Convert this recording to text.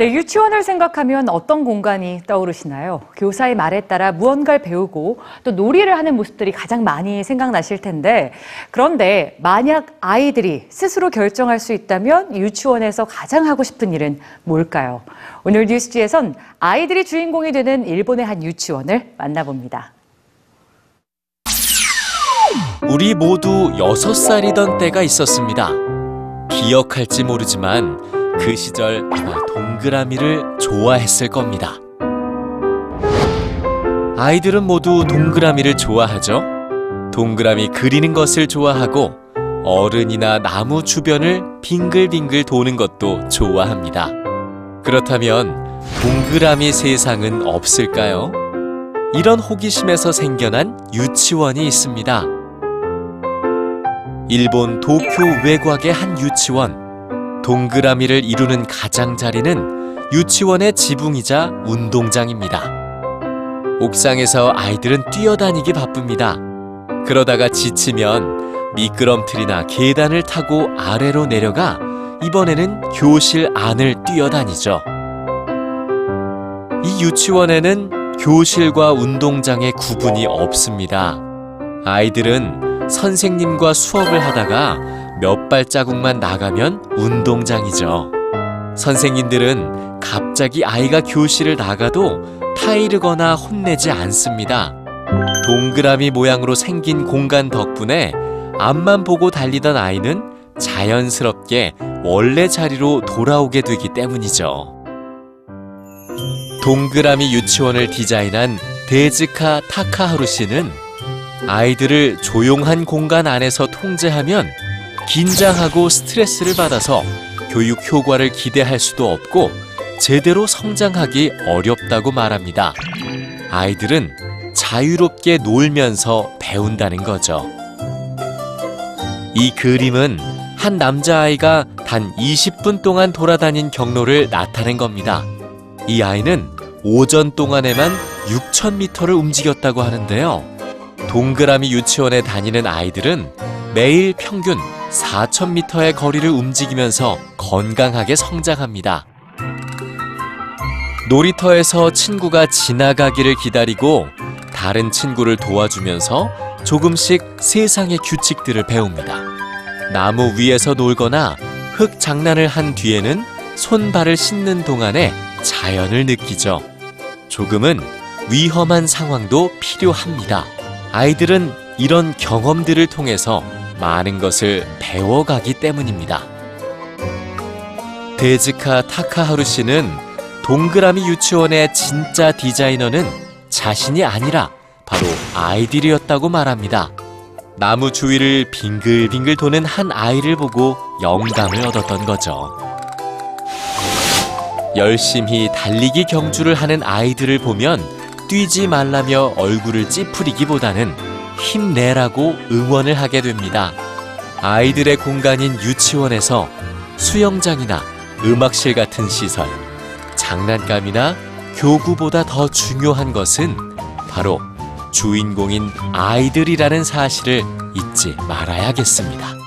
네, 유치원을 생각하면 어떤 공간이 떠오르시나요? 교사의 말에 따라 무언가를 배우고 또 놀이를 하는 모습들이 가장 많이 생각나실 텐데 그런데 만약 아이들이 스스로 결정할 수 있다면 유치원에서 가장 하고 싶은 일은 뭘까요? 오늘 뉴스지에선 아이들이 주인공이 되는 일본의 한 유치원을 만나봅니다. 우리 모두 여섯 살이던 때가 있었습니다. 기억할지 모르지만 그 시절 아마 동그라미를 좋아했을 겁니다. 아이들은 모두 동그라미를 좋아하죠. 동그라미 그리는 것을 좋아하고 어른이나 나무 주변을 빙글빙글 도는 것도 좋아합니다. 그렇다면 동그라미 세상은 없을까요? 이런 호기심에서 생겨난 유치원이 있습니다. 일본 도쿄 외곽의 한 유치원. 동그라미를 이루는 가장자리는 유치원의 지붕이자 운동장입니다. 옥상에서 아이들은 뛰어다니기 바쁩니다. 그러다가 지치면 미끄럼틀이나 계단을 타고 아래로 내려가 이번에는 교실 안을 뛰어다니죠. 이 유치원에는 교실과 운동장의 구분이 없습니다. 아이들은 선생님과 수업을 하다가 몇 발자국만 나가면 운동장이죠. 선생님들은 갑자기 아이가 교실을 나가도 타이르거나 혼내지 않습니다. 동그라미 모양으로 생긴 공간 덕분에 앞만 보고 달리던 아이는 자연스럽게 원래 자리로 돌아오게 되기 때문이죠. 동그라미 유치원을 디자인한 데즈카 타카하루 씨는 아이들을 조용한 공간 안에서 통제하면 긴장하고 스트레스를 받아서 교육 효과를 기대할 수도 없고 제대로 성장하기 어렵다고 말합니다. 아이들은 자유롭게 놀면서 배운다는 거죠. 이 그림은 한 남자아이가 단 20분 동안 돌아다닌 경로를 나타낸 겁니다. 이 아이는 오전 동안에만 6,000m를 움직였다고 하는데요. 동그라미 유치원에 다니는 아이들은 매일 평균 4,000m의 거리를 움직이면서 건강하게 성장합니다. 놀이터에서 친구가 지나가기를 기다리고 다른 친구를 도와주면서 조금씩 세상의 규칙들을 배웁니다. 나무 위에서 놀거나 흙 장난을 한 뒤에는 손발을 씻는 동안에 자연을 느끼죠. 조금은 위험한 상황도 필요합니다. 아이들은 이런 경험들을 통해서 많은 것을 배워가기 때문입니다. 데즈카 타카하루 씨는 동그라미 유치원의 진짜 디자이너는 자신이 아니라 바로 아이들이었다고 말합니다. 나무 주위를 빙글빙글 도는 한 아이를 보고 영감을 얻었던 거죠. 열심히 달리기 경주를 하는 아이들을 보면 뛰지 말라며 얼굴을 찌푸리기보다는 힘내라고 응원을 하게 됩니다. 아이들의 공간인 유치원에서 수영장이나 음악실 같은 시설, 장난감이나 교구보다 더 중요한 것은 바로 주인공인 아이들이라는 사실을 잊지 말아야겠습니다.